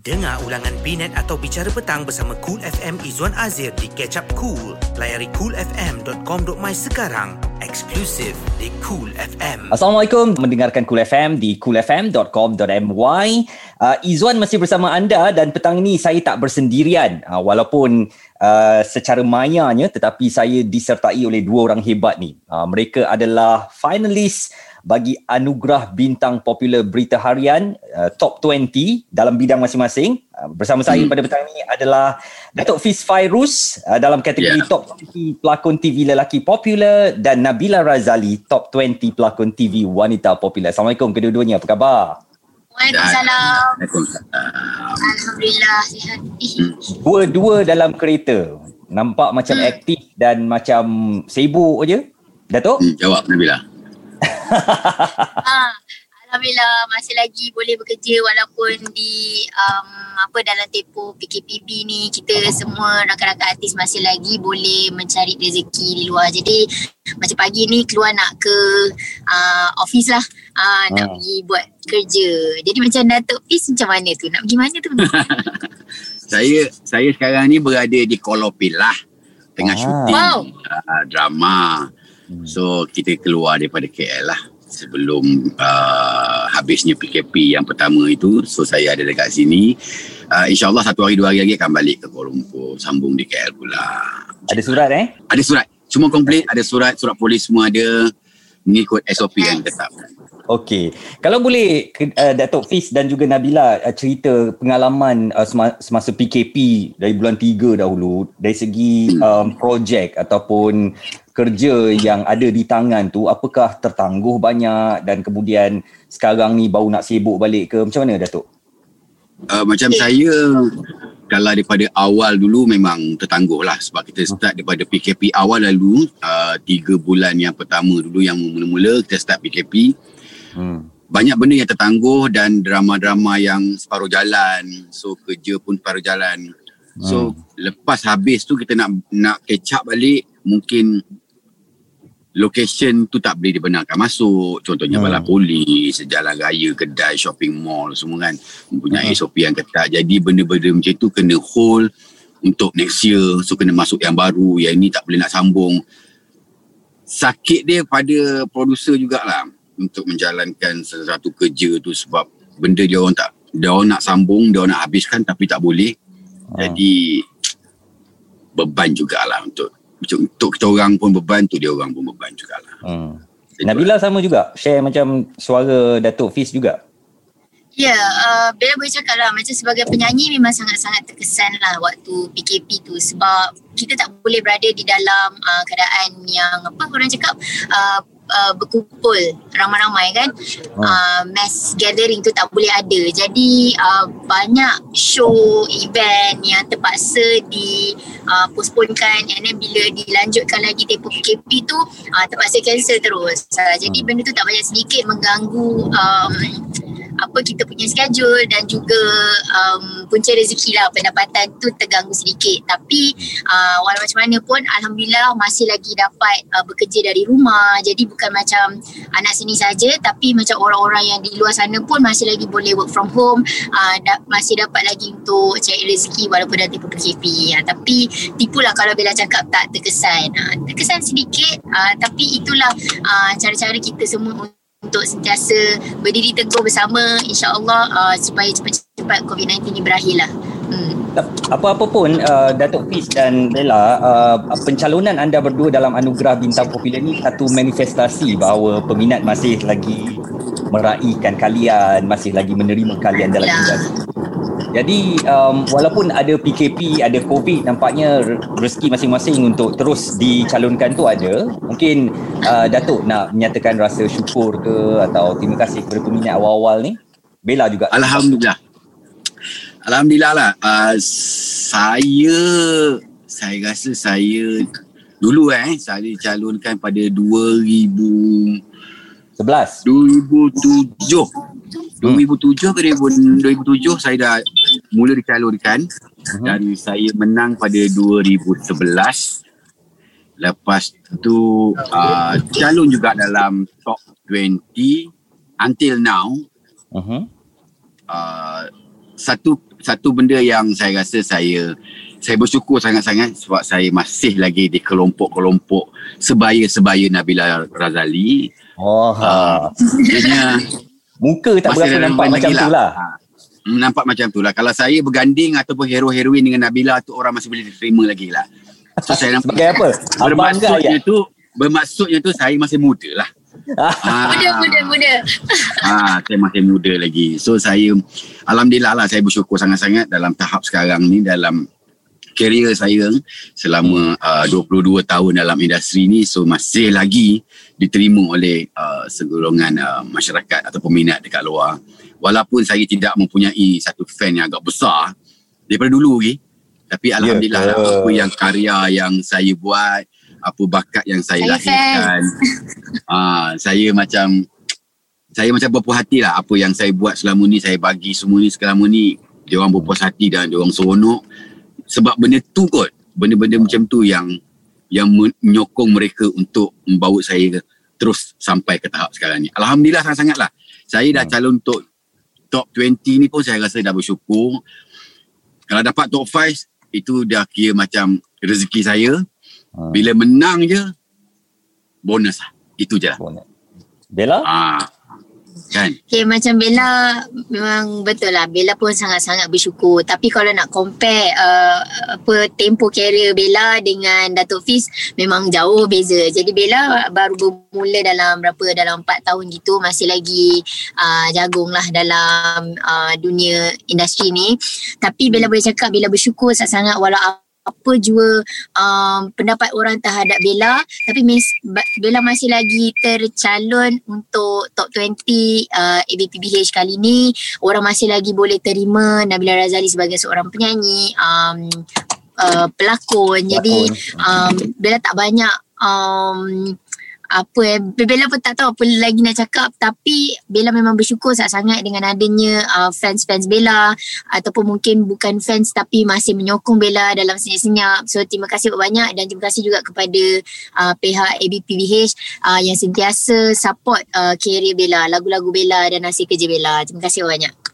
Dengar ulangan Binet atau Bicara Petang bersama Cool FM Izwan Azir di Catch Up Cool. Layari coolfm.com.my sekarang. Eksklusif di Cool FM. Assalamualaikum, mendengarkan Cool FM di coolfm.com.my. Uh, Izwan masih bersama anda dan petang ini saya tak bersendirian. Uh, walaupun uh, secara mayanya tetapi saya disertai oleh dua orang hebat ni. Uh, mereka adalah finalis bagi anugerah bintang popular berita harian uh, top 20 dalam bidang masing-masing. Uh, bersama saya hmm. pada petang ini adalah Datuk Fiz Fairuz uh, dalam kategori yeah. top 20 pelakon TV lelaki popular dan Nabila Razali top 20 pelakon TV wanita popular. Assalamualaikum kedua-duanya. Apa khabar? Waalaikumsalam. Alhamdulillah sihat. Hmm. Dua-dua dalam kereta. Nampak macam hmm. aktif dan macam sibuk je. Datuk? Hmm, jawab Nabila ha, Alhamdulillah masih lagi boleh bekerja walaupun di um, apa dalam tempoh PKPB ni kita semua rakan-rakan artis masih lagi boleh mencari rezeki di luar. Jadi macam pagi ni keluar nak ke uh, office lah uh, hmm. nak pergi buat kerja. Jadi macam Datuk Fiz macam mana tu? Nak pergi mana tu? saya saya sekarang ni berada di Kolopil lah tengah ah. syuting wow. uh, drama. Hmm. So kita keluar daripada KL lah sebelum uh, habisnya PKP yang pertama itu. So saya ada dekat sini. Uh, InsyaAllah satu hari dua hari lagi akan balik ke Kuala Lumpur. Sambung di KL pula. Ada surat eh? Ada surat. Semua komplit. Ada surat. Surat polis semua ada. Mengikut SOP yang ditetapkan. Okey. Kalau boleh uh, Datuk Fiz dan juga Nabila uh, cerita pengalaman uh, semasa PKP dari bulan 3 dahulu dari segi hmm. um, projek ataupun kerja yang ada di tangan tu apakah tertangguh banyak dan kemudian sekarang ni baru nak sibuk balik ke macam mana Datuk? Uh, macam saya kalau daripada awal dulu memang tertangguh lah sebab kita start daripada PKP awal lalu uh, tiga bulan yang pertama dulu yang mula-mula kita start PKP Hmm. Banyak benda yang tertangguh dan drama-drama yang separuh jalan. So kerja pun separuh jalan. So hmm. lepas habis tu kita nak nak catch up balik mungkin location tu tak boleh dibenarkan masuk. Contohnya hmm. Balai Polis, Jalan Raya, Kedai, Shopping Mall semua kan. Mempunyai hmm. SOP yang ketat. Jadi benda-benda macam tu kena hold untuk next year. So kena masuk yang baru. Yang ini tak boleh nak sambung. Sakit dia pada producer jugalah untuk menjalankan sesuatu kerja tu sebab benda dia orang tak dia orang nak sambung dia orang nak habiskan tapi tak boleh ha. jadi beban jugalah untuk untuk kita orang pun beban tu dia orang pun beban jugalah. Hmm. Nabila sama juga? Share macam suara Datuk Fiz juga? Ya, yeah, uh, Bella boleh cakap lah macam sebagai penyanyi memang sangat-sangat terkesan lah waktu PKP tu. Sebab kita tak boleh berada di dalam uh, keadaan yang apa orang cakap uh, uh, berkumpul ramai-ramai kan hmm. uh, mass gathering tu tak boleh ada jadi uh, banyak show event yang terpaksa di uh, postponekan and then bila dilanjutkan lagi tempoh PKP tu uh, terpaksa cancel terus uh, jadi hmm. benda tu tak banyak sedikit mengganggu um, apa kita punya schedule dan juga um, punca rezeki lah. Pendapatan tu terganggu sedikit. Tapi uh, walau macam mana pun Alhamdulillah masih lagi dapat uh, bekerja dari rumah. Jadi bukan macam anak sini saja tapi macam orang-orang yang di luar sana pun masih lagi boleh work from home. Uh, da- masih dapat lagi untuk cari rezeki walaupun dah tipu PKP uh, tapi tipulah kalau Bella cakap tak terkesan. Uh, terkesan sedikit uh, tapi itulah uh, cara-cara kita semua untuk sentiasa berdiri teguh bersama insyaAllah uh, supaya cepat-cepat COVID-19 ini berakhir lah. Hmm. Apa-apa pun uh, Datuk Fiz dan Bella uh, pencalonan anda berdua dalam anugerah bintang popular ini satu manifestasi bahawa peminat masih lagi meraihkan kalian masih lagi menerima kalian dalam industri. Jadi um, walaupun ada PKP, ada COVID, nampaknya rezeki masing-masing untuk terus dicalonkan tu ada. Mungkin uh, Datuk nak menyatakan rasa syukur ke atau terima kasih kepada peminat awal-awal ni. Bella juga. Alhamdulillah. Alhamdulillah lah. Uh, saya, saya rasa saya dulu eh, saya calonkan pada 2000 11 2007 2007 ke 2007 saya dah mula dicalonkan uh-huh. dan saya menang pada 2011 lepas tu uh, calon juga dalam top 20 until now uh-huh. uh, satu satu benda yang saya rasa saya saya bersyukur sangat-sangat sebab saya masih lagi di kelompok-kelompok sebaya-sebaya Nabila Razali. Oh. Uh, Muka tak berapa nampak macam lah. tu lah. Ha. Nampak macam tu lah. Kalau saya berganding ataupun hero-heroin dengan Nabila tu orang masih boleh diterima lagi lah. So saya nampak. Sebagai apa? Bermaksudnya ya? tu, bermaksudnya tu saya masih muda lah. Ah. muda, muda, muda. Ah, saya masih muda lagi. So saya, Alhamdulillah lah saya bersyukur sangat-sangat dalam tahap sekarang ni dalam kerjaya saya selama uh, 22 tahun dalam industri ni. So masih lagi diterima oleh uh, segolongan uh, masyarakat atau peminat dekat luar. Walaupun saya tidak mempunyai satu fan yang agak besar daripada dulu lagi tapi ya, alhamdulillah yeah. lah, apa yang karya yang saya buat apa bakat yang saya, saya lahirkan uh, saya macam saya macam berpuas hati lah apa yang saya buat selama ni saya bagi semua ni selama ni. Dia orang berpuas hati dan dia orang seronok sebab benda tu kot. Benda-benda macam tu yang yang menyokong mereka untuk membawa saya terus sampai ke tahap sekarang ni. Alhamdulillah sangat-sangat lah. Saya dah hmm. calon untuk top 20 ni pun saya rasa dah bersyukur. Kalau dapat top 5 itu dah kira macam rezeki saya. Hmm. bila menang je bonus lah. Itu je lah. Bella? Ah, kan? Okay, macam Bella memang betul lah. Bella pun sangat-sangat bersyukur. Tapi kalau nak compare uh, apa tempo career Bella dengan Datuk Fiz memang jauh beza. Jadi Bella baru bermula dalam berapa? Dalam 4 tahun gitu masih lagi uh, jagung lah dalam uh, dunia industri ni. Tapi Bella boleh cakap Bella bersyukur sangat-sangat walau apa jua um, pendapat orang terhadap Bella. Tapi Miss Bella masih lagi tercalon untuk top 20 uh, ABPBH kali ni. Orang masih lagi boleh terima Nabila Razali sebagai seorang penyanyi um, uh, pelakon. Jadi um, Bella tak banyak um, apa eh Bella pun tak tahu apa lagi nak cakap. Tapi Bella memang bersyukur sangat-sangat dengan adanya uh, fans-fans Bella. Ataupun mungkin bukan fans tapi masih menyokong Bella dalam senyap-senyap. So terima kasih banyak dan terima kasih juga kepada uh, pihak ABPVH uh, yang sentiasa support uh, career Bella lagu-lagu Bella dan hasil kerja Bella. Terima kasih banyak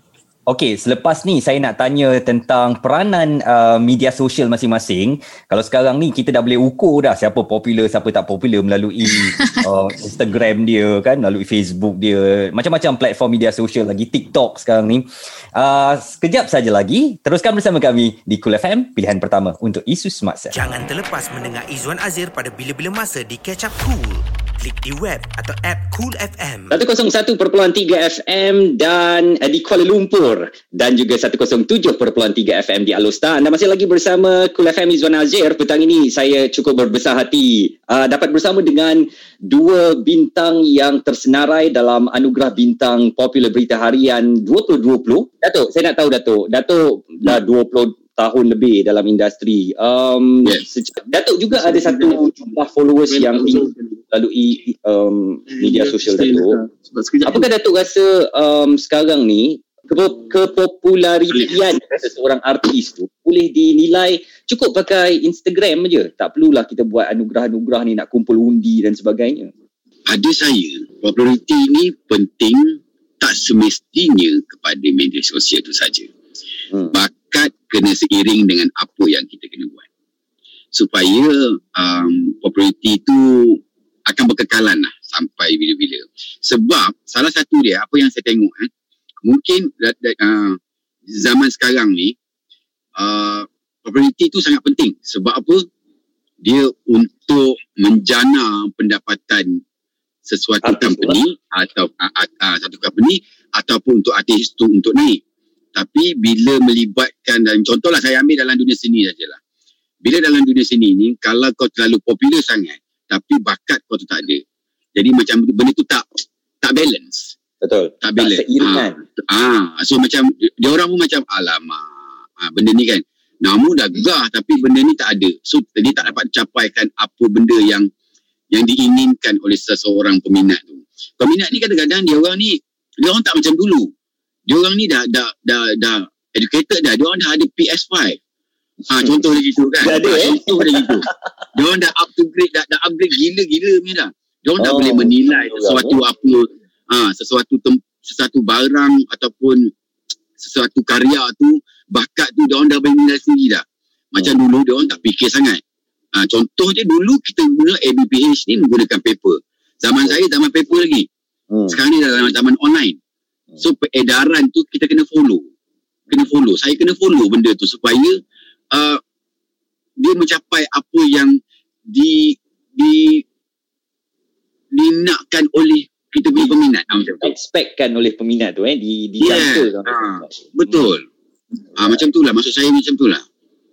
Okey, selepas ni saya nak tanya tentang peranan uh, media sosial masing-masing. Kalau sekarang ni kita dah boleh ukur dah siapa popular, siapa tak popular melalui uh, Instagram dia kan, melalui Facebook dia, macam-macam platform media sosial lagi TikTok sekarang ni. Uh, sekejap saja lagi, teruskan bersama kami di Cool FM, pilihan pertama untuk isu semasa. Jangan terlepas mendengar Izwan Azir pada bila-bila masa di Catch Up Cool klik di web atau app Cool FM. 101.3 FM dan uh, di Kuala Lumpur dan juga 107.3 FM di Alostar. Anda masih lagi bersama Cool FM Izwan Azir. Petang ini saya cukup berbesar hati uh, dapat bersama dengan dua bintang yang tersenarai dalam anugerah bintang popular berita harian 2020. Datuk, saya nak tahu Datuk. Datuk dah 20 tahun lebih dalam industri. Um, yes. Datuk juga ada satu jumlah followers yang tinggi melalui um, media sosial Datuk. Apakah Datuk rasa um, sekarang ni kepopularitian seseorang artis tu boleh dinilai cukup pakai Instagram je. Tak perlulah kita buat anugerah-anugerah ni nak kumpul undi dan sebagainya. Pada saya, populariti ni penting tak semestinya kepada media sosial tu saja. Hmm bakat kena seiring dengan apa yang kita kena buat. Supaya um, populariti itu akan berkekalan lah sampai bila-bila. Sebab salah satu dia apa yang saya tengok eh, mungkin uh, zaman sekarang ni uh, populariti itu sangat penting. Sebab apa? Dia untuk menjana pendapatan sesuatu artis company lah. atau uh, uh, uh, satu company ataupun untuk artis itu untuk naik tapi bila melibatkan dan contohlah saya ambil dalam dunia seni sajalah. Bila dalam dunia seni ni kalau kau terlalu popular sangat tapi bakat kau tu tak ada. Jadi macam benda tu tak tak balance. Betul. Tak balance. Tak seiringan. Ah, ha. so macam dia orang pun macam alamak. Ha, benda ni kan namun dah gah tapi benda ni tak ada. So dia tak dapat capaikan apa benda yang yang diinginkan oleh seseorang peminat tu. Peminat ni kadang-kadang dia orang ni dia orang tak macam dulu dia orang ni dah dah dah dah educated dah dia orang dah ada PS5 ha hmm. contoh dia gitu kan dah ada ha, contoh dia gitu dia orang dah up to grade dah, dah upgrade gila-gila punya dah dia orang oh, dah boleh menilai sesuatu ya. apa ha sesuatu tem, sesuatu barang ataupun sesuatu karya tu bakat tu dia orang dah berminat sendiri dah. Macam Hmm. dulu dia orang tak fikir sangat. Ha, contoh je dulu kita guna ABPH ni menggunakan paper. Zaman saya zaman paper lagi. Hmm. Sekarang ni dah zaman, zaman online. So peredaran tu kita kena follow. Kena follow. Saya kena follow benda tu supaya uh, dia mencapai apa yang di di dinakkan oleh kita punya peminat. Macam tu. expectkan oleh peminat tu eh di di Yeah. jangka Ah, Betul. Ah macam tu lah. Maksud saya macam tu lah.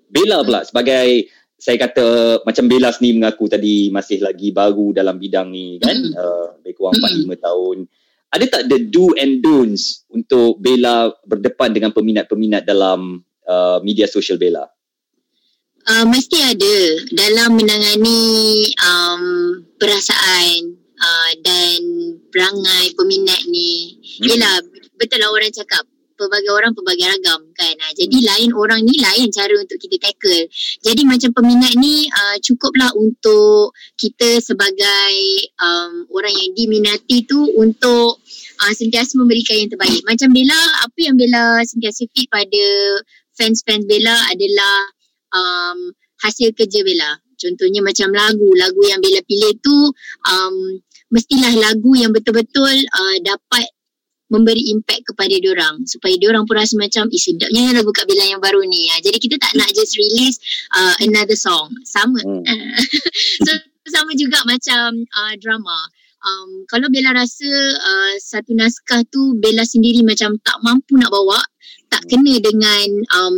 Bella pula sebagai saya kata macam Bella sendiri mengaku tadi masih lagi baru dalam bidang ni kan Mm. uh, lebih kurang 4 5 tahun ada tak the do and don'ts untuk Bella berdepan dengan peminat-peminat dalam uh, media sosial Bella Uh, mesti ada dalam menangani um, perasaan uh, dan perangai peminat ni. Hmm. Yelah, betul lah orang cakap pelbagai orang pelbagai ragam kan. Uh, jadi lain orang ni lain cara untuk kita tackle. Jadi macam peminat ni uh, cukuplah untuk kita sebagai um, orang yang diminati tu untuk uh, sentiasa memberikan yang terbaik. Macam Bella, apa yang Bella sentiasa feed pada fans-fans Bella adalah um, hasil kerja Bella. Contohnya macam lagu, lagu yang Bella pilih tu um, mestilah lagu yang betul-betul uh, dapat memberi impact kepada diorang supaya diorang pun rasa macam eh sedapnya lagu Kak Bella yang baru ni. Uh, jadi kita tak nak just release uh, another song. Sama. Hmm. so sama juga macam uh, drama. Um, kalau Bella rasa uh, satu naskah tu Bella sendiri macam tak mampu nak bawa, tak kena dengan um,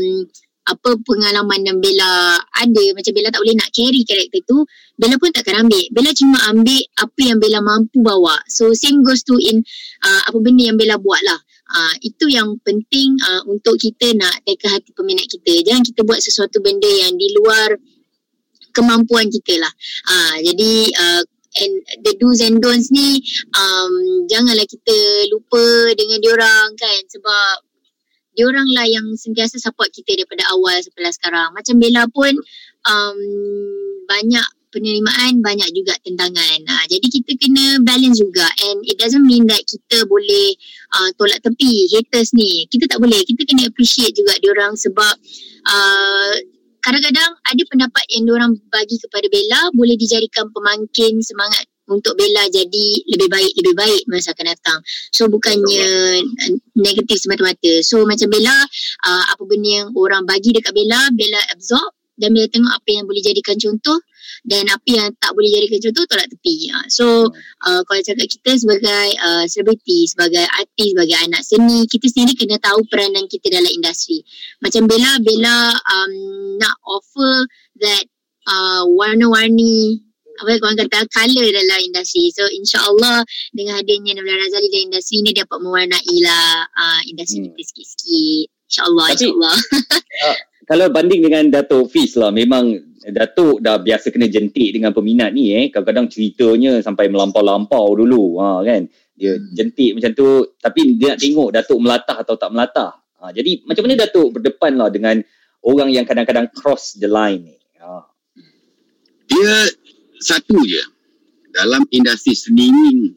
apa pengalaman yang Bella ada macam Bella tak boleh nak carry karakter tu Bella pun takkan ambil. Bella cuma ambil apa yang Bella mampu bawa. So same goes to in uh, apa benda yang Bella buat lah. Uh, itu yang penting uh, untuk kita nak teka hati peminat kita. Jangan kita buat sesuatu benda yang di luar kemampuan kita lah. Uh, jadi uh, and the do's and don'ts ni um, janganlah kita lupa dengan diorang kan. Sebab diorang lah yang sentiasa support kita daripada awal sampai lah sekarang. Macam Bella pun um, banyak penerimaan, banyak juga tentangan. Uh, jadi kita kena balance juga and it doesn't mean that kita boleh uh, tolak tepi haters ni. Kita tak boleh. Kita kena appreciate juga diorang sebab uh, kadang-kadang ada pendapat yang diorang bagi kepada Bella boleh dijadikan pemangkin semangat untuk Bella jadi lebih baik lebih baik masa akan datang. So bukannya negatif semata-mata. So macam Bella uh, apa benda yang orang bagi dekat Bella, Bella absorb dan Bella tengok apa yang boleh jadikan contoh dan apa yang tak boleh jadikan contoh tolak tepi. Uh, so uh, kalau cakap kita sebagai uh, selebriti, sebagai artis, sebagai anak seni, kita sendiri kena tahu peranan kita dalam industri. Macam Bella, Bella um, nak offer that uh, warna-warni apa yang korang kata colour dalam industri. So insyaAllah dengan hadirnya Nabila Razali dalam industri ni dapat mewarnai lah uh, industri Hmm. kita sikit-sikit. InsyaAllah, Tapi- insyaAllah. kalau banding dengan Datuk Fiz lah memang Datuk dah biasa kena jentik dengan peminat ni eh kadang-kadang ceritanya sampai melampau-lampau dulu ha kan dia Hmm. jentik macam tu tapi dia nak tengok Datuk melatah atau tak melatah ha, jadi macam mana Datuk berdepan lah dengan orang yang kadang-kadang cross the line ni ha. Dia satu je. Dalam industri seni ni,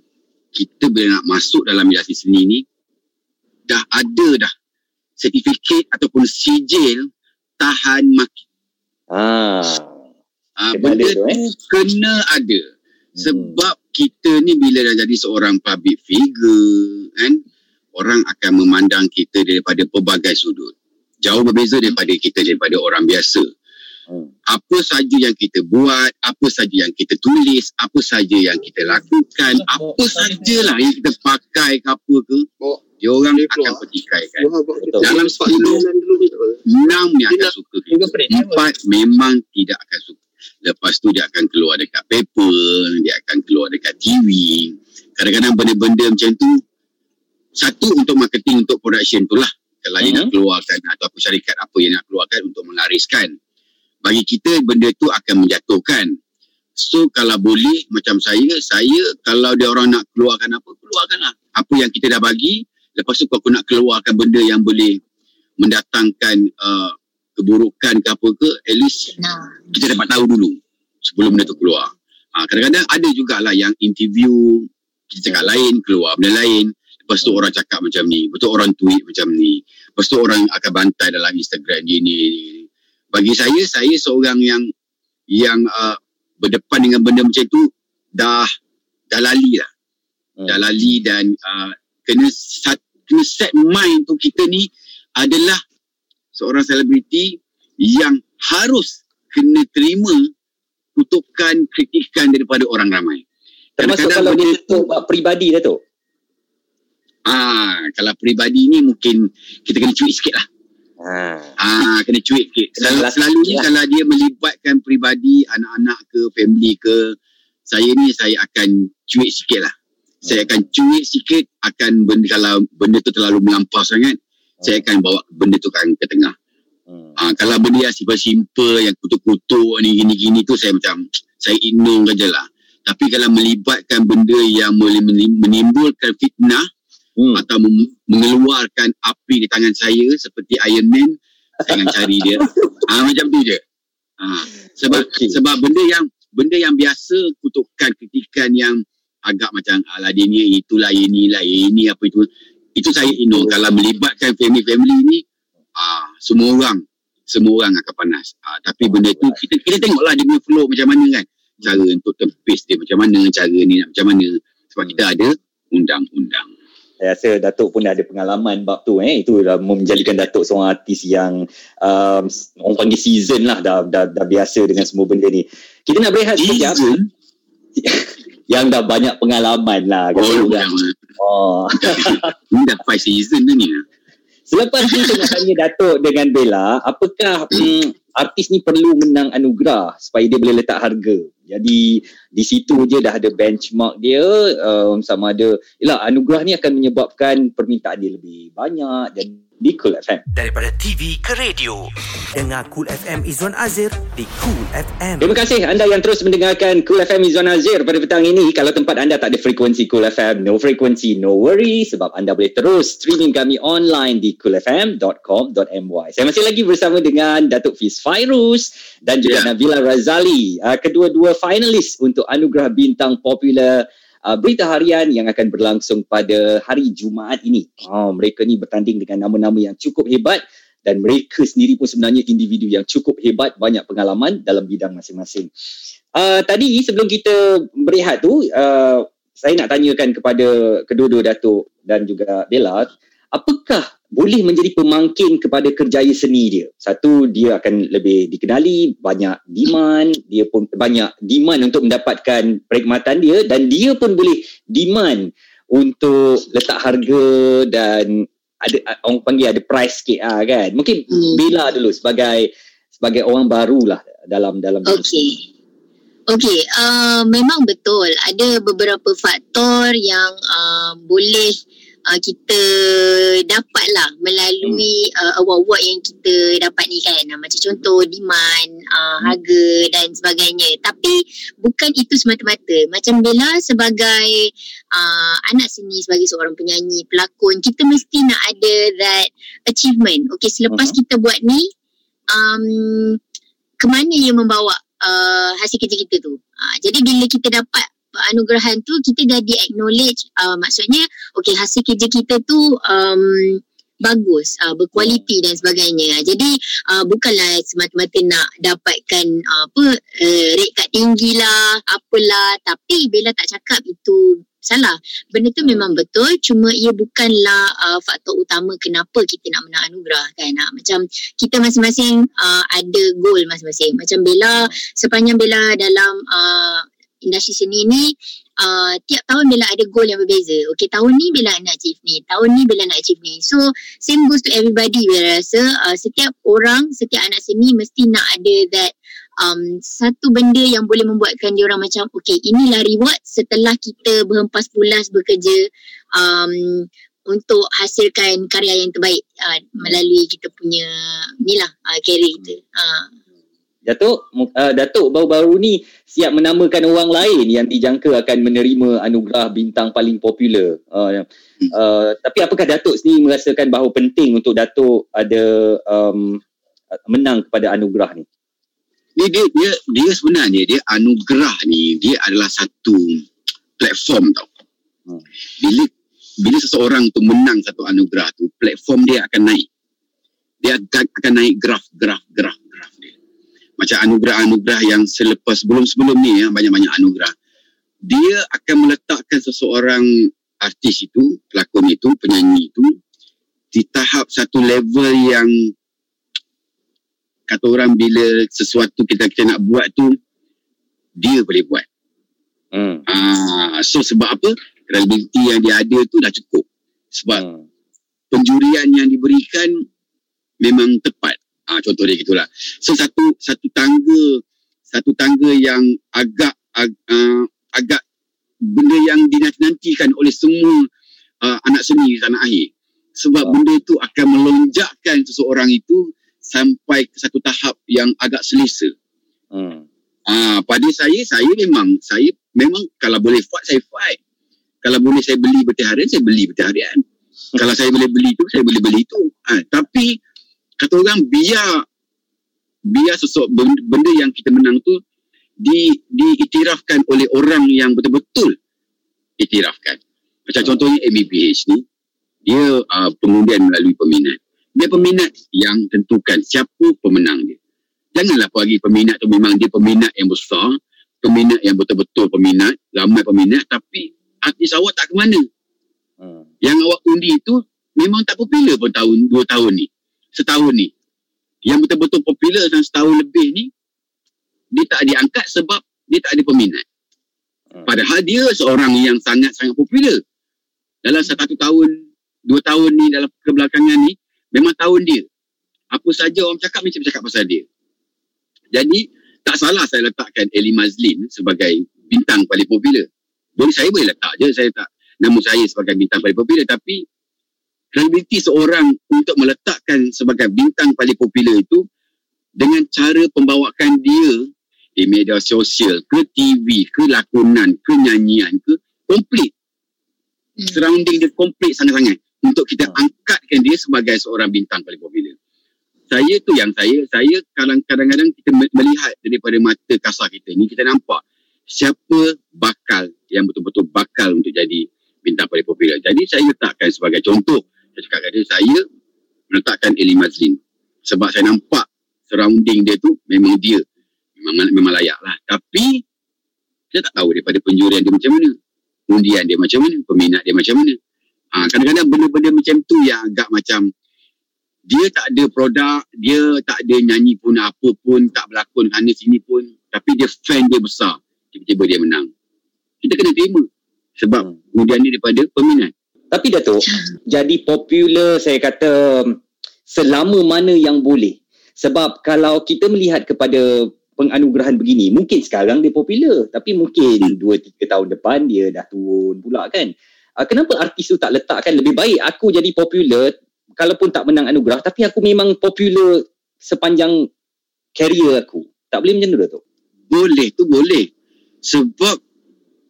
kita bila nak masuk dalam industri seni ni, dah ada dah sertifikat ataupun sijil tahan maki. Ha, Kena benda tu, tu eh? kena ada. Hmm. Sebab kita ni bila dah jadi seorang public figure, kan, orang akan memandang kita daripada pelbagai sudut. Jauh berbeza daripada kita daripada orang biasa. Hmm. apa saja yang kita buat, apa saja yang kita tulis, apa saja yang kita lakukan, apa sajalah yang kita pakai ke apa ke, dia orang akan petikaikan. Betul. Dalam sepuluh, enam yang akan suka kita. Empat memang tidak akan suka. Lepas tu dia akan keluar dekat paper, dia akan keluar dekat TV. Kadang-kadang benda-benda macam tu, satu untuk marketing, untuk production tu lah. Kalau dia Mhm. nak keluarkan atau apa syarikat apa yang nak keluarkan untuk melariskan bagi kita benda tu akan menjatuhkan. So kalau boleh macam saya, saya kalau dia orang nak keluarkan apa, keluarkanlah. Apa yang kita dah bagi, lepas tu kalau aku nak keluarkan benda yang boleh mendatangkan uh, keburukan ke apa ke, at least Nah, kita dapat tahu dulu sebelum benda tu keluar. Ha, kadang-kadang ada jugalah yang interview, kita cakap lain, keluar benda lain. Lepas Lepas tu orang cakap macam ni. Betul orang tweet macam ni. Lepas tu orang akan bantai dalam Instagram ni ni. ni. Bagi saya, saya seorang yang yang uh, berdepan dengan benda macam tu dah dah lali lah. Hmm. Dah lali dan uh, kena, sat, kena set mind tu kita ni adalah seorang selebriti yang harus kena terima kutukan, kritikan daripada orang ramai. Termasuk kalau dia tu pribadi dah tu? Ah, kalau peribadi ni mungkin kita kena cuit sikit lah. Ah. ah, kena cuit sikit. Sel- selalu ni lah. kalau dia melibatkan peribadi, anak-anak ke, family ke, saya ni saya akan cuit sikit lah. Hmm. Saya akan cuit sikit akan benda, kalau benda tu terlalu melampau sangat, hmm. saya akan bawa benda tu kan ke tengah. Hmm. Ah, kalau benda yang simple-simple, yang kutuk-kutuk ni, gini-gini tu saya macam, saya ignore je lah. Tapi kalau melibatkan benda yang boleh menimbulkan fitnah, hmm. atau mengeluarkan api di tangan saya seperti Iron Man saya akan cari dia. Ha, macam tu je. Ha, sebab okay. sebab benda yang benda yang biasa kutukan kritikan yang agak macam ala dia ni itulah ini lah ini apa itu itu saya ino hmm. kalau melibatkan family-family ni ah semua orang semua orang akan panas. Ah, tapi benda tu kita kita tengoklah dia punya flow macam mana kan. Cara untuk tempis dia macam mana cara ni macam mana. Sebab kita ada undang-undang saya rasa Datuk pun dah ada pengalaman bab tu eh. Itu dah menjadikan Datuk seorang artis yang um, orang panggil season lah dah, dah, dah biasa dengan semua benda ni. Kita nak berehat sekejap yang dah banyak pengalaman lah oh, kan? oh. ni dah 5 season dah ni selepas ni saya nak tanya Datuk dengan Bella apakah hmm, artis ni perlu menang anugerah supaya dia boleh letak harga. Jadi di situ je dah ada benchmark dia um, sama ada yalah anugerah ni akan menyebabkan permintaan dia lebih banyak dan di Cool FM. Daripada TV ke radio, dengar Cool FM Izwan Azir di Cool FM. Terima kasih anda yang terus mendengarkan Cool FM Izwan Azir pada petang ini. Kalau tempat anda tak ada frekuensi Cool FM, no frekuensi, no worry sebab anda boleh terus streaming kami online di coolfm.com.my. Saya masih lagi bersama dengan Datuk Fiz Fairuz dan juga yeah. Nabila Razali. Uh, kedua-dua finalis untuk anugerah bintang popular uh, berita harian yang akan berlangsung pada hari Jumaat ini. Oh, mereka ni bertanding dengan nama-nama yang cukup hebat dan mereka sendiri pun sebenarnya individu yang cukup hebat, banyak pengalaman dalam bidang masing-masing. Uh, tadi sebelum kita berehat tu, uh, saya nak tanyakan kepada kedua-dua Datuk dan juga Bella, apakah boleh menjadi pemangkin kepada kerjaya seni dia. Satu, dia akan lebih dikenali, banyak demand, dia pun banyak demand untuk mendapatkan perkhidmatan dia dan dia pun boleh demand untuk letak harga dan ada orang panggil ada price sikit ah kan. Mungkin hmm. Bella dulu sebagai sebagai orang barulah dalam dalam Okey. Okey, uh, memang betul ada beberapa faktor yang uh, boleh uh, kita dapatlah melalui hmm. uh, award-award yang kita dapat ni kan. Uh, macam contoh demand uh, harga dan sebagainya. Tapi bukan itu semata-mata. Macam Bella sebagai uh, anak seni sebagai seorang penyanyi pelakon kita mesti nak ada that achievement. Okey selepas uh-huh. kita buat ni um, ke mana ia membawa uh, hasil kerja kita tu? Uh, jadi bila kita dapat anugerahan tu kita dah di acknowledge uh, maksudnya okey hasil kerja kita tu um, bagus uh, berkualiti dan sebagainya. Jadi uh, bukanlah semata-mata nak dapatkan uh, apa uh, rate kad tinggi lah apalah tapi bila tak cakap itu salah. Benda tu memang betul cuma ia bukanlah uh, faktor utama kenapa kita nak menang anugerah kan? Uh, macam kita masing-masing uh, ada goal masing-masing. Macam Bella sepanjang Bella dalam uh, industri seni ni uh, tiap tahun bila ada goal yang berbeza. Okay, tahun ni bila nak achieve ni, tahun ni bila nak achieve ni. So, same goes to everybody bila rasa uh, setiap orang, setiap anak seni mesti nak ada that um, satu benda yang boleh membuatkan dia orang macam okay, inilah reward setelah kita berhempas pulas bekerja um, untuk hasilkan karya yang terbaik uh, melalui kita punya ni lah uh, career kita. Uh. Datuk, uh, Datuk baru-baru ni siap menamakan orang lain yang dijangka akan menerima anugerah bintang paling popular. Uh, uh, tapi apakah Datuk sendiri merasakan bahawa penting untuk Datuk ada um, menang kepada anugerah ni? Dia, dia, dia, dia sebenarnya dia anugerah ni dia adalah satu platform tau. Hmm. Bila bila seseorang tu menang satu anugerah tu platform dia akan naik dia akan, akan naik graf graf graf macam anugerah-anugerah yang selepas sebelum-sebelum ni ya, banyak-banyak anugerah dia akan meletakkan seseorang artis itu pelakon itu penyanyi itu di tahap satu level yang kata orang bila sesuatu kita kita nak buat tu dia boleh buat Hmm. Ah, so sebab apa? Credibility yang dia ada tu dah cukup. Sebab hmm. penjurian yang diberikan memang tepat. Ah, contoh dia gitulah. So satu satu tangga satu tangga yang agak ag, uh, agak benda yang dinantikan oleh semua uh, anak seni di tanah air. Sebab hmm. benda itu akan melonjakkan seseorang itu sampai ke satu tahap yang agak selesa. Hmm. Ah, pada saya, saya memang saya memang kalau boleh fight saya fight kalau boleh saya beli bertaharian saya beli bertaharian kalau saya boleh beli tu saya boleh beli tu ha, tapi kata orang biar biar sesuatu benda yang kita menang tu di diiktirafkan oleh orang yang betul-betul iktirafkan macam hmm. contohnya MBPH ni dia uh, pengundian melalui peminat dia peminat yang tentukan siapa pemenang dia janganlah bagi peminat tu memang dia peminat yang besar peminat yang betul-betul peminat, ramai peminat tapi artis awak tak ke mana. Hmm. Yang awak undi itu memang tak popular pun tahun, dua tahun ni. Setahun ni. Yang betul-betul popular dalam setahun lebih ni, dia tak diangkat sebab dia tak ada peminat. Hmm. Padahal dia seorang yang sangat-sangat popular. Dalam satu tahun, dua tahun ni, dalam kebelakangan ni, memang tahun dia. Apa saja orang cakap, macam cakap pasal dia. Jadi, tak salah saya letakkan Eli Mazlin sebagai bintang paling popular. Boleh saya boleh letak je saya tak nama saya sebagai bintang paling popular tapi kredibiliti seorang untuk meletakkan sebagai bintang paling popular itu dengan cara pembawakan dia di media sosial ke TV ke lakonan ke nyanyian ke komplit hmm. surrounding dia komplit sangat-sangat untuk kita angkatkan dia sebagai seorang bintang paling popular saya tu yang saya saya kadang-kadang kita melihat daripada mata kasar kita ni kita nampak siapa bakal yang betul-betul bakal untuk jadi bintang paling popular. Jadi saya letakkan sebagai contoh saya cakap kata saya meletakkan Eli Mazlin sebab saya nampak surrounding dia tu memang dia memang, memang layak lah. Tapi saya tak tahu daripada penjurian dia macam mana. Undian dia macam mana. Peminat dia macam mana. Ha, kadang-kadang benda-benda macam tu yang agak macam dia tak ada produk, dia tak ada nyanyi pun apa pun, tak berlakon sana sini pun. Tapi dia fan dia besar. Tiba-tiba dia menang. Kita kena terima. Sebab kemudian ni daripada peminat. Tapi Datuk, jadi popular saya kata selama mana yang boleh. Sebab kalau kita melihat kepada penganugerahan begini, mungkin sekarang dia popular. Tapi mungkin 2-3 tahun depan dia dah turun pula kan. Ah, kenapa artis tu tak letakkan lebih baik aku jadi popular kalaupun tak menang anugerah tapi aku memang popular sepanjang career aku. Tak boleh macam tu tu? Boleh tu boleh. Sebab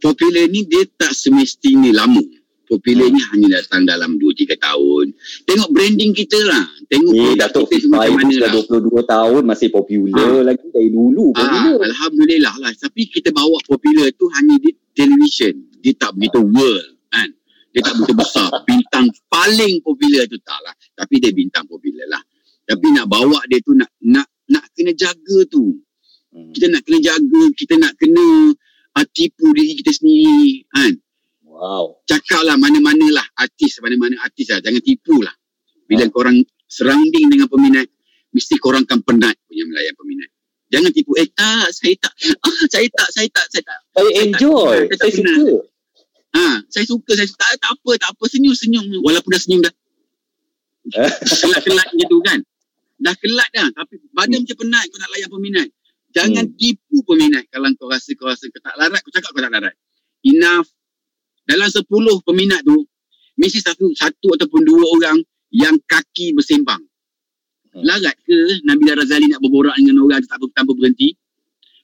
popular ni dia tak semestinya lama. Popular ni hanya datang dalam 2-3 tahun. Tengok branding kita lah. Tengok eh, Datuk kita macam mana lah. 22 tahun masih popular ha. lagi dari dulu. Ha. Alhamdulillah lah. Tapi kita bawa popular tu hanya di television. Dia tak begitu world. Kan? dia tak begitu besar bintang paling popular tu tak lah tapi dia bintang popular lah tapi nak bawa dia tu nak nak nak kena jaga tu hmm. kita nak kena jaga kita nak kena uh, tipu diri kita sendiri kan wow cakap lah mana-mana lah artis mana-mana artis lah jangan tipu lah bila oh. korang surrounding dengan peminat mesti korang akan penat punya melayan peminat Jangan tipu. Eh tak, saya tak. Ah, saya tak, saya tak, saya tak. Saya, saya enjoy. Tak, saya, saya suka. Ha, saya suka, saya suka. Tak, tak apa, tak apa. Senyum-senyum. Walaupun dah senyum dah. Kelat-kelat gitu kan. Dah kelat dah. Tapi badan hmm. macam penat. Kau nak layan peminat. Jangan hmm. tipu peminat. Kalau kau rasa kau rasa kau tak larat, kau cakap kau tak larat. Enough. Dalam sepuluh peminat tu, mesti satu, satu ataupun dua orang yang kaki bersembang. Hmm. Larat ke Nabila Razali nak berborak dengan orang tak tanpa berhenti?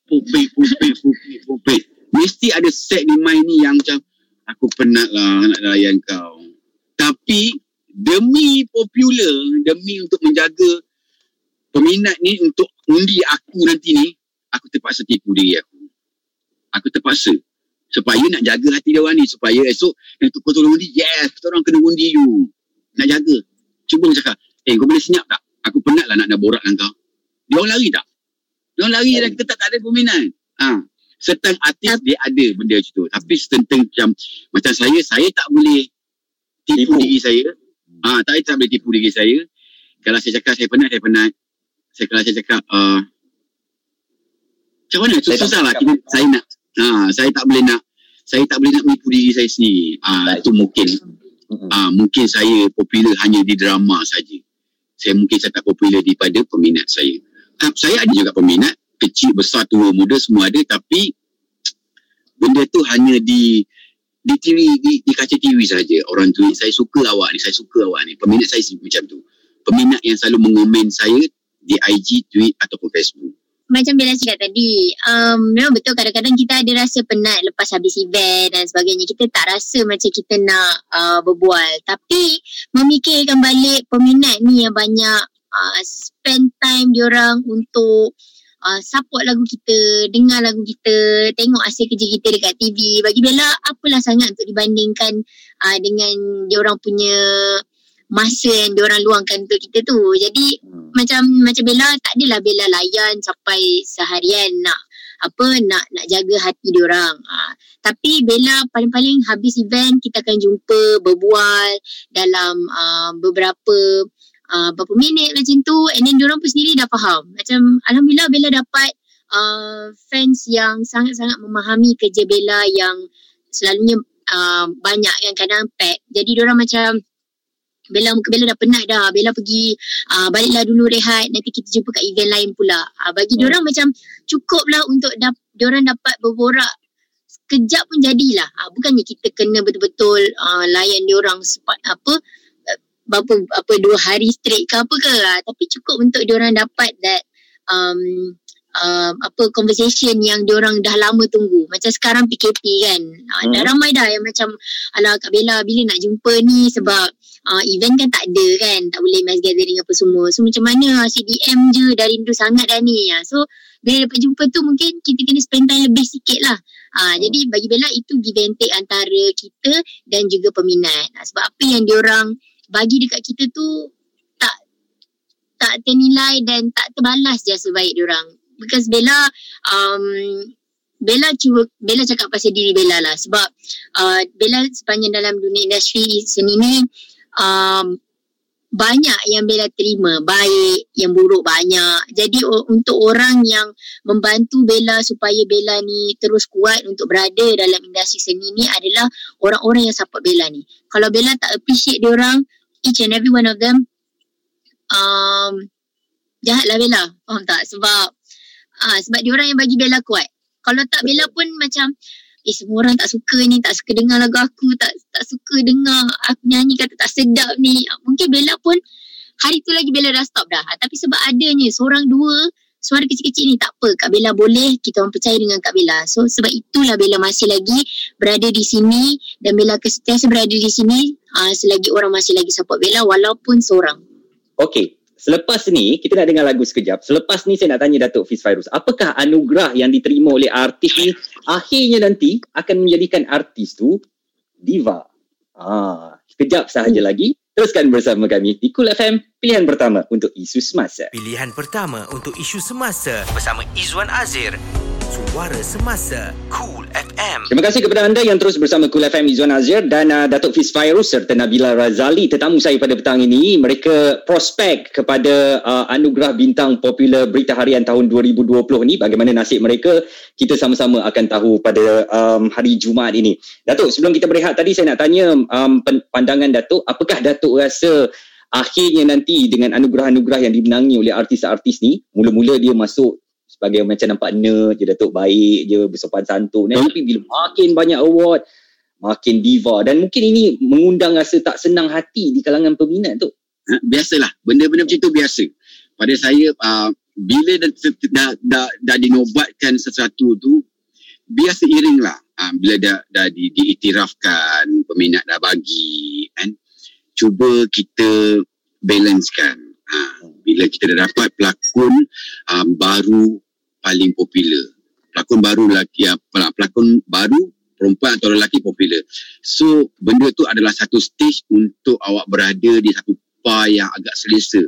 Pupik, pupik, pupik, pupik. Mesti ada set di mind ni yang macam aku penat lah nak layan kau. Tapi demi popular, demi untuk menjaga peminat ni untuk undi aku nanti ni, aku terpaksa tipu diri aku. Aku terpaksa. Supaya nak jaga hati dia orang ni. Supaya esok yang tu kau tolong undi yes kita orang kena undi you. Nak jaga. Cuba cakap eh kau boleh senyap tak? Aku penat lah nak nak borak dengan kau. Dia orang lari tak? Dia orang lari dan kita tak, tak ada peminat ha. certain artis dia ada benda macam tu. Tapi certain macam macam saya saya tak boleh tipu, Tipu. diri saya. Ah ha, tak, tak boleh tipu diri saya. Kalau saya cakap saya penat saya penat. Saya kalau saya cakap uh, macam mana? Tak susah lah kita, saya nak ha, saya tak boleh nak saya tak boleh nak menipu diri saya sendiri. Ah itu mungkin. Ah mungkin saya popular hanya di drama saja. Saya mungkin saya tak popular daripada peminat saya. Ah, saya ada juga peminat kecil besar tua muda semua ada tapi benda tu hanya di di TV di, di kaca TV saja. Orang tu saya suka awak ni saya suka awak ni. Peminat saya macam tu. Peminat yang selalu mengomen saya di IG, tweet ataupun Facebook. Macam Bella cakap tadi, um, memang betul kadang-kadang kita ada rasa penat lepas habis event dan sebagainya. Kita tak rasa macam kita nak uh, berbual. Tapi memikirkan balik peminat ni yang banyak uh, spend time diorang untuk uh, support lagu kita, dengar lagu kita, tengok hasil kerja kita dekat TV. Bagi Bella, apalah sangat untuk dibandingkan uh, dengan diorang punya masa yang diorang luangkan untuk kita tu. Jadi Hmm. macam macam Bella tak adalah Bella layan sampai seharian nak apa nak nak jaga hati dia orang. Ha, tapi Bella paling-paling habis event kita akan jumpa berbual dalam uh, beberapa uh, berapa minit macam tu and then diorang pun sendiri dah faham. Macam alhamdulillah Bella dapat uh, fans yang sangat-sangat memahami kerja Bella yang selalunya uh, banyak yang kadang pet. Jadi diorang macam Bella Bella dah penat dah. Bella pergi uh, baliklah dulu rehat. Nanti kita jumpa kat event lain pula. Uh, bagi Hmm. diorang macam cukup lah untuk dap- diorang dapat berborak sekejap pun jadilah. Uh, bukannya kita kena betul-betul uh, layan diorang sepat apa uh, berapa apa dua hari straight ke apa ke. Uh, tapi cukup untuk diorang dapat that um, uh, apa conversation yang diorang dah lama tunggu. Macam sekarang PKP kan. Uh, Dah Hmm. ramai dah yang macam ala Kak Bella bila nak jumpa ni sebab uh, event kan tak ada kan. Tak boleh mass gathering apa semua. So macam mana CDM je dah rindu sangat dah ni. Uh, so bila dapat jumpa tu mungkin kita kena spend time lebih sikit lah. Uh, Jadi bagi Bella itu give and take antara kita dan juga peminat. Uh, sebab apa yang diorang bagi dekat kita tu tak tak ternilai dan tak terbalas jasa baik diorang. Because Bella um, Bella cuba Bella cakap pasal diri Bella lah sebab uh, Bella sepanjang dalam dunia industri seni ni um, banyak yang Bella terima baik yang buruk banyak. Jadi o- untuk orang yang membantu Bella supaya Bella ni terus kuat untuk berada dalam industri seni ni adalah orang-orang yang support Bella ni. Kalau Bella tak appreciate dia orang each and every one of them um, jahatlah Bella faham tak? Sebab ah sebab dia orang yang bagi Bella kuat. Kalau tak Bella pun macam eh semua orang tak suka ni tak suka dengar lagu aku tak tak suka dengar aku nyanyi kata tak sedap ni. Mungkin Bella pun hari tu lagi Bella dah stop dah. Ah, tapi sebab adanya seorang dua suara kecil-kecil ni tak apa. Kak Bella boleh kita orang percaya dengan Kak Bella. So sebab itulah Bella masih lagi berada di sini dan Bella akan sentiasa berada di sini uh, selagi orang masih lagi support Bella walaupun seorang. Okey, selepas ni kita nak dengar lagu sekejap. Selepas ni saya nak tanya Datuk Fiz Fairuz, apakah anugerah yang diterima oleh artis ni akhirnya nanti akan menjadikan artis tu diva? Ah, sekejap sahaja lagi. Teruskan bersama kami di Cool FM, pilihan pertama untuk isu semasa. Pilihan pertama untuk isu semasa bersama Izwan Azir. Suara Semasa Cool FM. Terima kasih kepada anda yang terus bersama Cool FM Izwan Azir dan uh, Datuk Fiz Fairuz serta Nabila Razali tetamu saya pada petang ini. Mereka prospek kepada uh, anugerah bintang popular Berita Harian tahun 2020 ni. Bagaimana nasib mereka, kita sama-sama akan tahu pada um, hari Jumaat ini. Datuk, sebelum kita berehat tadi saya nak tanya um, pandangan Datuk. Apakah Datuk rasa akhirnya nanti dengan anugerah-anugerah yang dimenangi oleh artis-artis ni, mula-mula dia masuk sebagai macam nampak nerd je Datuk baik je bersopan santun. Hmm. tapi bila makin banyak award makin diva. Dan mungkin ini mengundang rasa tak senang hati di kalangan peminat tu Ha, biasalah. Benda-benda macam tu biasa. Pada saya uh, bila dah, dah, dah, dah dinobatkan sesuatu tu biar seiring lah. Uh, bila dah, dah di, diiktirafkan peminat dah bagi kan. Cuba kita balancekan. Uh, bila kita dah dapat pelakon um, baru paling popular pelakon baru lagi uh, pelakon baru perempuan atau lelaki popular. So benda tu adalah satu stage untuk awak berada di satu par yang agak selesa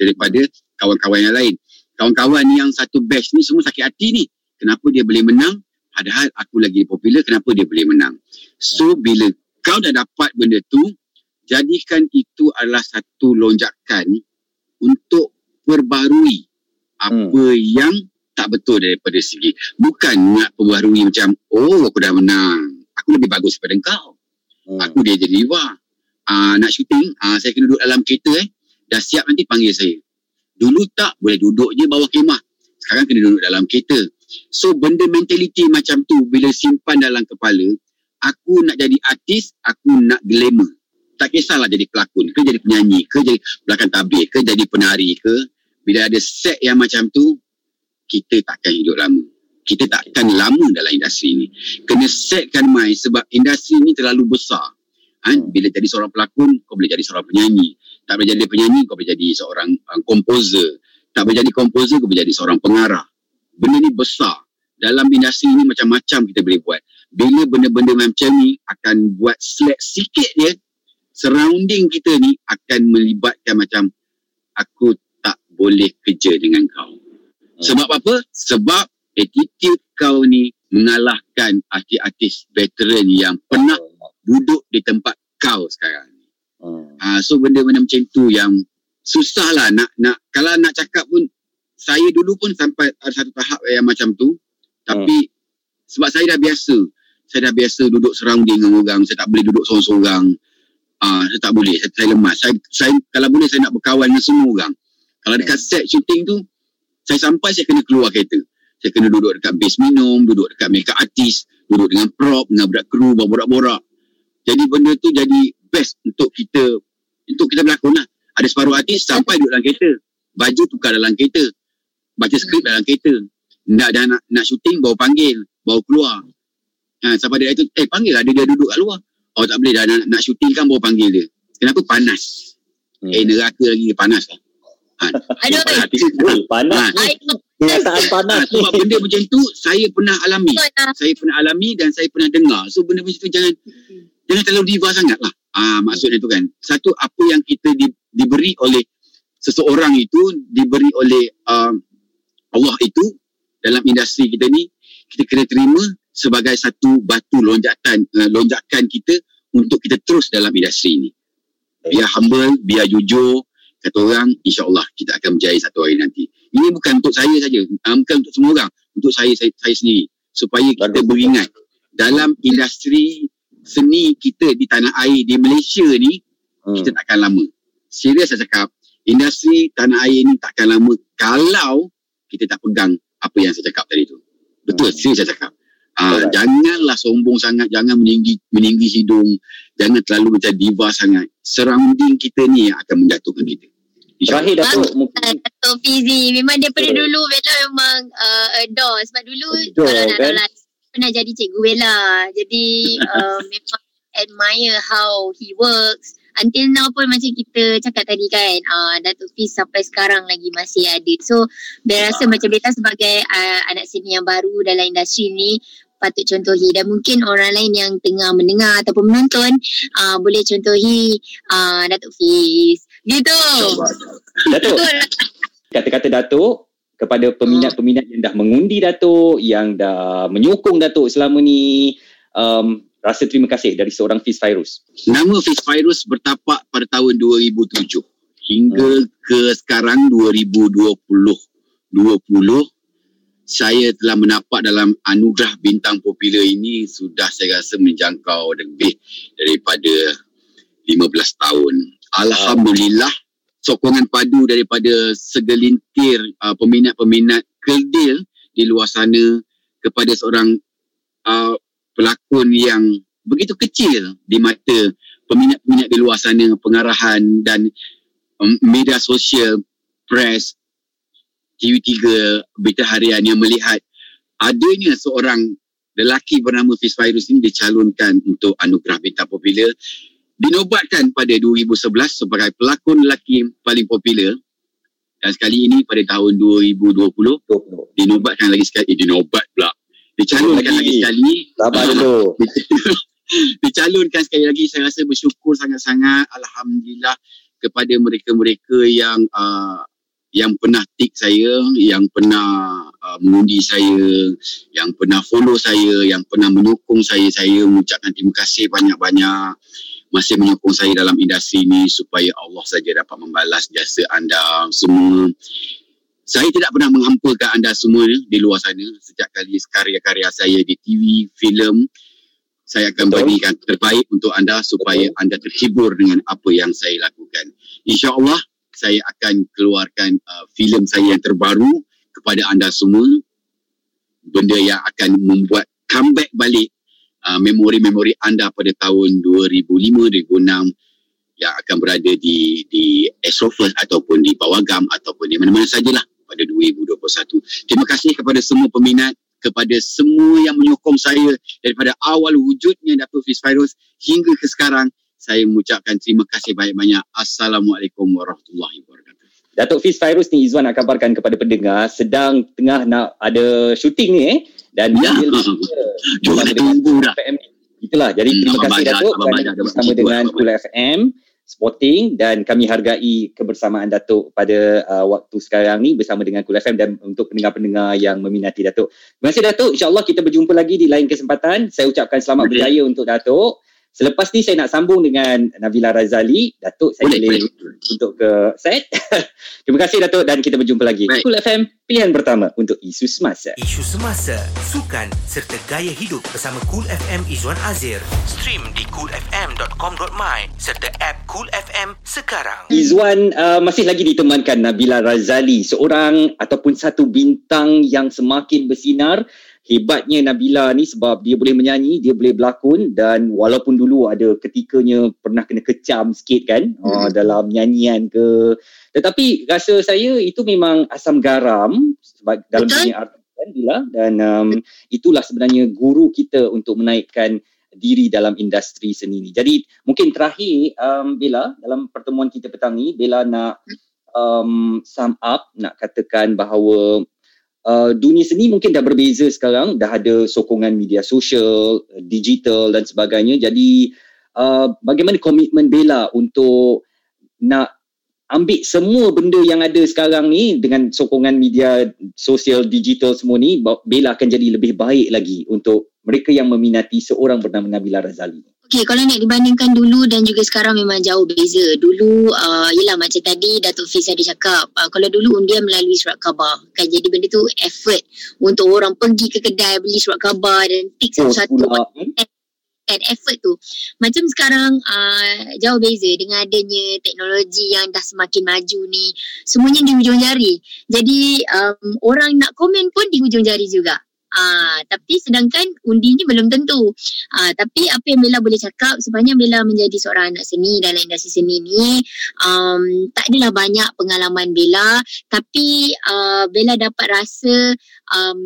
daripada kawan-kawan yang lain. Kawan-kawan yang satu batch ni semua sakit hati ni. Kenapa dia boleh menang? Padahal aku lagi popular, kenapa dia boleh menang? So bila kau dah dapat benda tu, jadikan itu adalah satu lonjakan untuk perbarui apa hmm. yang tak betul daripada segi bukan nak perbaharui macam oh aku dah menang. Aku lebih bagus daripada kau hmm. aku dia jadi diva uh, nak syuting uh, saya kena duduk dalam kereta eh. Dah siap nanti panggil saya. Dulu tak boleh duduk je bawah kemah. Sekarang kena duduk dalam kereta. So benda mentality macam tu bila simpan dalam kepala aku nak jadi artis aku nak glamour. Tak kisahlah jadi pelakon ke jadi penyanyi ke jadi belakang tabir ke jadi penari ke. Bila ada set yang macam tu kita takkan hidup lama. Kita takkan lama dalam industri ini. Kena setkan mind sebab industri ini terlalu besar. Ha? Bila jadi seorang pelakon, kau boleh jadi seorang penyanyi. Tak boleh jadi penyanyi, kau boleh jadi seorang uh, komposer. Tak boleh jadi komposer, kau boleh jadi seorang pengarah. Benda ni besar. Dalam industri ini macam-macam kita boleh buat. Bila benda-benda macam ni akan buat slack sikit dia, surrounding kita ni akan melibatkan macam aku tak boleh kerja dengan kau. Sebab apa? Sebab attitude kau ni mengalahkan artis-artis veteran yang pernah duduk di tempat kau sekarang. Hmm. Uh, so benda-benda macam tu yang susah lah nak, nak kalau nak cakap pun saya dulu pun sampai ada satu tahap yang macam tu tapi hmm. sebab saya dah biasa saya dah biasa duduk surrounding dengan orang saya tak boleh duduk seorang-seorang uh, saya tak boleh saya, saya lemas saya, saya, kalau boleh saya nak berkawan dengan semua orang kalau dekat hmm. set shooting tu saya sampai saya kena keluar kereta. Saya kena duduk dekat base minum, duduk dekat makeup artis, duduk dengan prop, dengan budak kru, borak-borak. Jadi benda tu jadi best untuk kita untuk kita berlakon lah. Ada separuh artis sampai duduk dalam kereta. Baju tukar dalam kereta. Baca skrip dalam kereta. Nak dah nak, nak syuting, bawa panggil. Bawa keluar. Ha, sampai dia itu, eh panggil lah dia, dia duduk kat luar. Oh tak boleh dah nak, nak syuting kan bawa panggil dia. Kenapa? Panas. Hmm. Eh neraka lagi panas lah. Aduh, panas. Kenyataan panas ni. Sebab benda macam tu saya pernah alami. Saya pernah alami dan saya pernah dengar. So benda macam tu jangan jangan terlalu diva sangat lah. Ah, maksudnya tu kan. Satu apa yang kita di, diberi oleh seseorang itu diberi oleh uh, Allah itu dalam industri kita ni kita kena terima sebagai satu batu lonjakan uh, lonjakan kita untuk kita terus dalam industri ini. Biar humble, biar jujur, kata orang insyaallah kita akan berjaya satu hari nanti. Ini bukan untuk saya saja uh, bukan untuk semua orang. Untuk saya saya, saya sendiri. Supaya kita beringat dalam industri seni kita di tanah air di Malaysia ni hmm. kita takkan lama. Serius saya cakap industri tanah air ni takkan lama kalau kita tak pegang apa yang saya cakap tadi tu. Betul hmm. serius saya cakap Uh, janganlah sombong sangat, jangan meninggi meninggi hidung, jangan terlalu macam diva sangat. Surrounding kita ni yang akan menjatuhkan kita. Terakhir Datuk mungkin Datuk Fizi Memang daripada yeah. dulu Bella memang uh, adore Sebab dulu Adore Kalau nak kan? tahu Pernah jadi cikgu Bella Jadi uh, Memang admire How he works Until now pun Macam kita cakap tadi kan uh, Datuk Fiz sampai sekarang lagi Masih ada So Bella rasa macam Bella sebagai uh, Anak seni yang baru Dalam industri ni patut contohi. Dan mungkin orang lain yang tengah mendengar ataupun menonton uh, boleh contohi uh, Datuk Fiz. Gitu. Datuk kata-kata Datuk kepada peminat-peminat yang dah mengundi Datuk yang dah menyokong Datuk selama ni um, rasa terima kasih dari seorang Fiz Fairuz. Nama Fiz Fairuz bertapak pada tahun 2007 hingga hmm. ke sekarang 2020 20 saya telah menapak dalam anugerah bintang popular ini sudah saya rasa menjangkau lebih daripada 15 tahun. Alhamdulillah sokongan padu daripada segelintir uh, peminat-peminat kerdil di luar sana kepada seorang uh, pelakon yang begitu kecil di mata peminat-peminat di luar sana pengarahan dan um, media sosial press TV3 berita harian yang melihat adanya seorang lelaki bernama Fiz Virus ini dicalonkan untuk anugerah bintang popular dinobatkan pada 2011 sebagai pelakon lelaki paling popular. Dan sekali ini pada tahun 2020 dinobatkan lagi sekali eh, dinobat pula. Dicalonkan lagi sekali. Sabar dulu. dicalonkan sekali lagi saya rasa bersyukur sangat-sangat alhamdulillah kepada mereka-mereka yang uh, yang pernah tik saya, yang pernah uh, mengundi saya, yang pernah follow saya, yang pernah menyokong saya, saya mengucapkan terima kasih banyak-banyak masih menyokong saya dalam industri ini supaya Allah saja dapat membalas jasa anda semua. Saya tidak pernah menghampakan anda semua di luar sana sejak kali karya-karya saya di TV, filem. Saya akan berikan terbaik untuk anda supaya anda terhibur dengan apa yang saya lakukan. InsyaAllah saya akan keluarkan uh, filem saya yang terbaru kepada anda semua. Benda yang akan membuat comeback balik uh, memori-memori anda pada tahun 2005-2006 yang akan berada di di Astrofirst ataupun di Pawagam ataupun di mana-mana sajalah pada 2021. Terima kasih kepada semua peminat, kepada semua yang menyokong saya daripada awal wujudnya Datuk Fiz Fairuz hingga ke sekarang. Saya mengucapkan terima kasih banyak-banyak. Assalamualaikum warahmatullahi wabarakatuh. Datuk Fiz Fairuz ni Izwan nak kabarkan kepada pendengar sedang tengah nak ada syuting ni eh dan Ya. dia Jom dengan tunggu dah. FM. Itulah. Jadi Hmm, terima kasih Datuk kerana bersama dengan Cool FM Sporting dan kami hargai kebersamaan Datuk pada uh, waktu sekarang ni bersama dengan Cool FM dan untuk pendengar-pendengar yang meminati Datuk. Terima kasih Datuk. InsyaAllah kita berjumpa lagi di lain kesempatan. Saya ucapkan selamat Boleh. berjaya untuk Datuk. Selepas ni saya nak sambung dengan Nabila Razali. Datuk saya Boleh, boleh, boleh. untuk ke set. Terima kasih Datuk dan kita berjumpa lagi. Baik. Cool FM, pilihan pertama untuk isu semasa. Isu semasa, sukan serta gaya hidup bersama Cool FM Izwan Azir. Stream di coolfm.com.my serta app Cool FM sekarang. Izwan uh, masih lagi ditemankan Nabila Razali, seorang ataupun satu bintang yang semakin bersinar. Hebatnya Nabila ni sebab dia boleh menyanyi, dia boleh berlakon dan walaupun dulu ada ketikanya pernah kena kecam sikit kan uh, dalam nyanyian ke tetapi rasa saya itu memang asam garam sebab dalam Betul. dunia artis kan Bila dan um, itulah sebenarnya guru kita untuk menaikkan diri dalam industri seni ni. Jadi mungkin terakhir um, Bella dalam pertemuan kita petang ni Bella nak um, sum up nak katakan bahawa uh, dunia seni mungkin dah berbeza sekarang dah ada sokongan media sosial, digital dan sebagainya. Jadi uh, bagaimana komitmen Bella untuk nak ambil semua benda yang ada sekarang ni dengan sokongan media sosial digital semua ni Bella akan jadi lebih baik lagi untuk mereka yang meminati seorang bernama Nabila Razali. Okay, kalau nak dibandingkan dulu dan juga sekarang memang jauh beza. Dulu, uh, yelah macam tadi Datuk Fiz ada cakap, uh, kalau dulu undian melalui surat khabar. Kan, jadi benda tu effort untuk orang pergi ke kedai beli surat khabar dan tik Oh, satu-satu hmm? kan effort tu. Macam sekarang uh, jauh beza dengan adanya teknologi yang dah semakin maju ni. Semuanya di hujung jari. Jadi um, orang nak komen pun di hujung jari juga. Ah, tapi sedangkan undi ni belum tentu. Ah, tapi apa yang Bella boleh cakap sebenarnya Bella menjadi seorang anak seni dalam industri seni ni um, tak adalah banyak pengalaman Bella tapi uh, Bella dapat rasa um,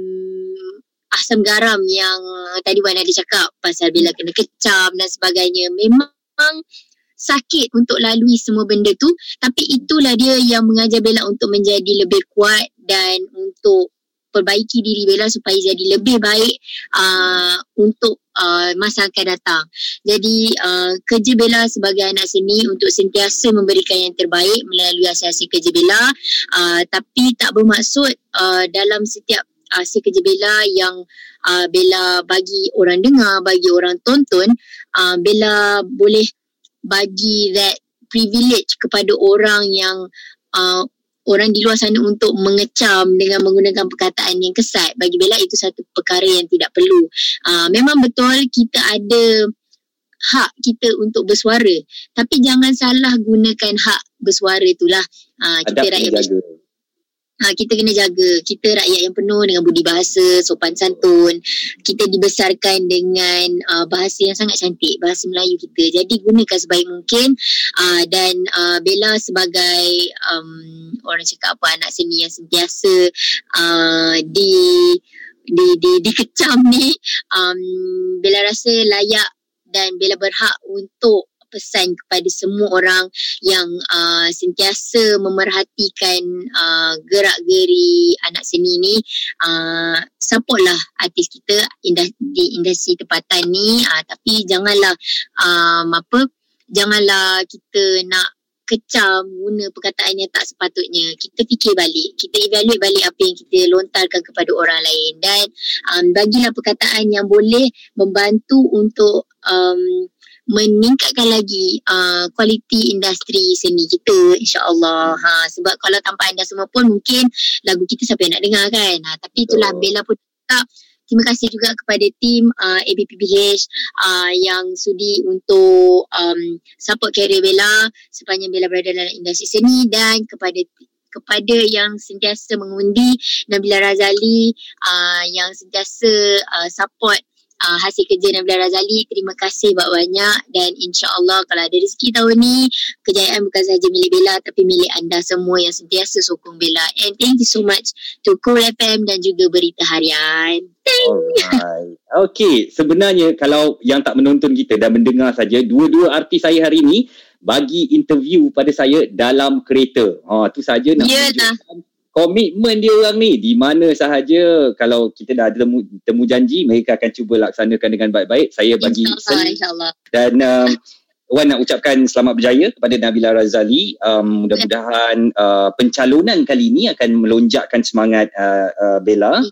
asam garam yang tadi Wan ada cakap pasal Bella kena kecam dan sebagainya memang sakit untuk lalui semua benda tu tapi itulah dia yang mengajar Bella untuk menjadi lebih kuat dan untuk perbaiki diri Bella supaya jadi lebih baik uh, untuk uh, masa akan datang. Jadi uh, kerja Bella sebagai anak seni untuk sentiasa memberikan yang terbaik melalui hasil-hasil kerja Bella uh, tapi tak bermaksud uh, dalam setiap hasil kerja Bella yang uh, Bella bagi orang dengar, bagi orang tonton, uh, Bella boleh bagi that privilege kepada orang yang uh, orang di luar sana untuk mengecam dengan menggunakan perkataan yang kesat bagi Bella itu satu perkara yang tidak perlu. Uh, memang betul kita ada hak kita untuk bersuara tapi jangan salah gunakan hak bersuara itulah. Uh, kita Adab rakyat jaga. Ha, kita kena jaga. Kita rakyat yang penuh dengan budi bahasa sopan santun. Kita dibesarkan dengan uh, bahasa yang sangat cantik bahasa Melayu kita. Jadi gunakan sebaik mungkin. Uh, dan uh, Bella sebagai um, orang cakap apa anak seni yang sentiasa uh, di di di dikecam ni um, Bella rasa layak dan Bella berhak untuk pesan kepada semua orang yang uh, sentiasa memerhatikan uh, gerak-geri anak seni ni uh, supportlah artis kita di industri tempatan ni. Uh, tapi janganlah um, apa janganlah kita nak kecam guna perkataan yang tak sepatutnya. Kita fikir balik. Kita evaluate balik apa yang kita lontarkan kepada orang lain. Dan um, bagilah perkataan yang boleh membantu untuk um, meningkatkan lagi uh, kualiti industri seni kita insyaallah. Ha sebab kalau tanpa anda semua pun mungkin lagu kita siapa yang nak dengar kan? Ha, tapi itulah oh. Bella pun tak. Terima kasih juga kepada tim uh, ABPBH uh, yang sudi untuk um, support career Bella sepanjang Bella berada dalam industri seni dan kepada kepada yang sentiasa mengundi Nabila Razali uh, yang sentiasa uh, support uh, hasil kerja Nabila Razali. Terima kasih banyak-banyak dan insya-Allah kalau ada rezeki tahun ni, kejayaan bukan sahaja milik Bella tapi milik anda semua yang sentiasa sokong Bella. And thank you so much to Cool FM dan juga Berita Harian. Alright. Okay, sebenarnya kalau yang tak menonton kita dan mendengar saja, dua-dua artis saya hari ini bagi interview pada saya dalam kereta. Ha, tu saja nak yeah, komitmen dia orang ni di mana sahaja kalau kita dah ada temu, temu janji mereka akan cuba laksanakan dengan baik-baik. Saya bagi insyaallah insyaallah dan um, Wan nak ucapkan selamat berjaya kepada Nabila Razali. Um, mudah-mudahan uh, pencalonan kali ini akan melonjakkan semangat uh, uh, Bella.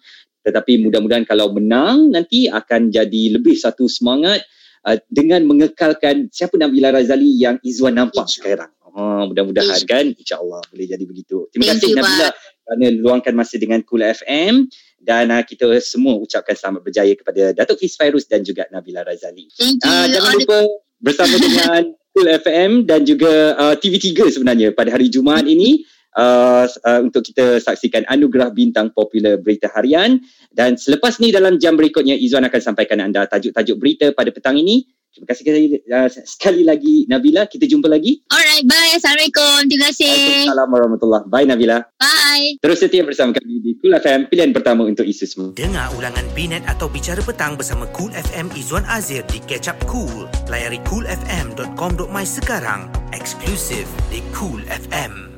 Tetapi mudah-mudahan kalau menang nanti akan jadi lebih satu semangat uh, dengan mengekalkan siapa Nabila Razali yang Izwan nampak sekarang. Ha, mudah-mudahan Ish. kan? insyaAllah boleh jadi begitu. Terima Thank kasih Nabila kerana luangkan masa dengan Kul FM dan uh, kita semua ucapkan selamat berjaya kepada Datuk Fiz Fairuz dan juga Nabila Razali. Thank you. Uh, jangan lupa bersama dengan Kul FM dan juga uh, TV3 sebenarnya pada hari Jumaat ini uh, uh, untuk kita saksikan anugerah bintang popular berita harian dan selepas ni dalam jam berikutnya Izwan akan sampaikan anda tajuk-tajuk berita pada petang ini Terima kasih sekali, uh, sekali lagi Nabila. Kita jumpa lagi. Alright, bye. Assalamualaikum. Terima kasih. Assalamualaikum warahmatullahi Bye Nabila. Bye. Terus setia bersama kami di Cool FM, pilihan pertama untuk isu semua. Dengar ulangan Binet atau Bicara Petang bersama Cool FM Izwan Azir di Catch Up Cool. Layari coolfm.com.my sekarang. Eksklusif di Cool FM.